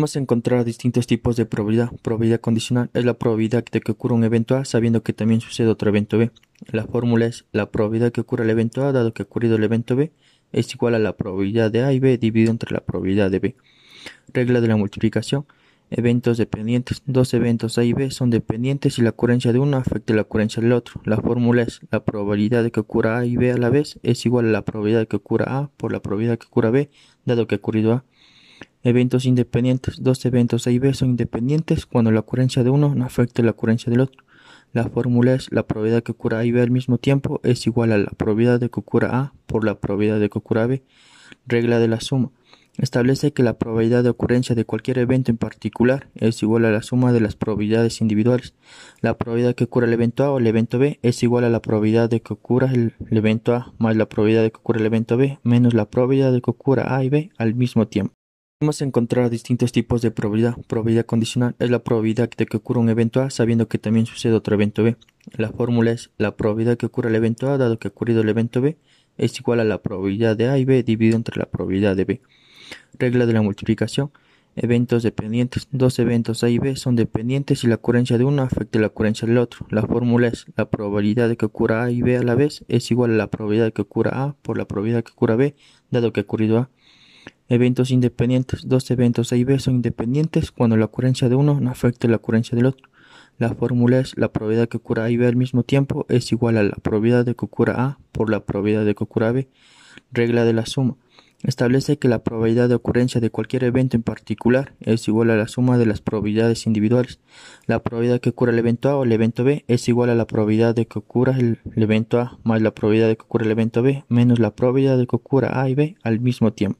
Podemos encontrar distintos tipos de probabilidad. Probabilidad condicional es la probabilidad de que ocurra un evento A sabiendo que también sucede otro evento B. La fórmula es la probabilidad que ocurra el evento A dado que ha ocurrido el evento B es igual a la probabilidad de A y B dividido entre la probabilidad de B. Regla de la multiplicación. Eventos dependientes. Dos eventos A y B son dependientes y la ocurrencia de uno afecta la ocurrencia del otro. La fórmula es la probabilidad de que ocurra A y B a la vez es igual a la probabilidad de que ocurra A por la probabilidad de que ocurra B dado que ha ocurrido A. Eventos independientes. Dos eventos A y B son independientes cuando la ocurrencia de uno no afecta la ocurrencia del otro. La fórmula es la probabilidad que ocurra A y B al mismo tiempo es igual a la probabilidad de que ocurra A por la probabilidad de que ocurra B. Regla de la suma. Establece que la probabilidad de ocurrencia de cualquier evento en particular es igual a la suma de las probabilidades individuales. La probabilidad que ocurra el evento A o el evento B es igual a la probabilidad de que ocurra el, evento A más la probabilidad de que ocurra el evento B menos la probabilidad de que ocurra A y B al mismo tiempo. Podemos encontrar distintos tipos de probabilidad. Probabilidad condicional es la probabilidad de que ocurra un evento A sabiendo que también sucede otro evento B. La fórmula es la probabilidad que ocurra el evento A dado que ha ocurrido el evento B es igual a la probabilidad de A y B dividido entre la probabilidad de B. Regla de la multiplicación. Eventos dependientes. Dos eventos A y B son dependientes y la ocurrencia de uno afecta la ocurrencia del otro. La fórmula es la probabilidad de que ocurra A y B a la vez es igual a la probabilidad de que ocurra A por la probabilidad de que ocurra B dado que ha ocurrido A. Eventos independientes. Dos eventos A y B son independientes cuando la ocurrencia de uno no afecta la ocurrencia del otro. La fórmula es la probabilidad que ocurra A y B al mismo tiempo es igual a la probabilidad de que ocurra A por la probabilidad de que ocurra B. Regla de la suma. Establece que la probabilidad de ocurrencia de cualquier evento en particular es igual a la suma de las probabilidades individuales. La probabilidad que ocurra el evento A o el evento B es igual a la probabilidad de que ocurra el, evento A más la probabilidad de que ocurra el evento B menos la probabilidad de que ocurra A y B al mismo tiempo.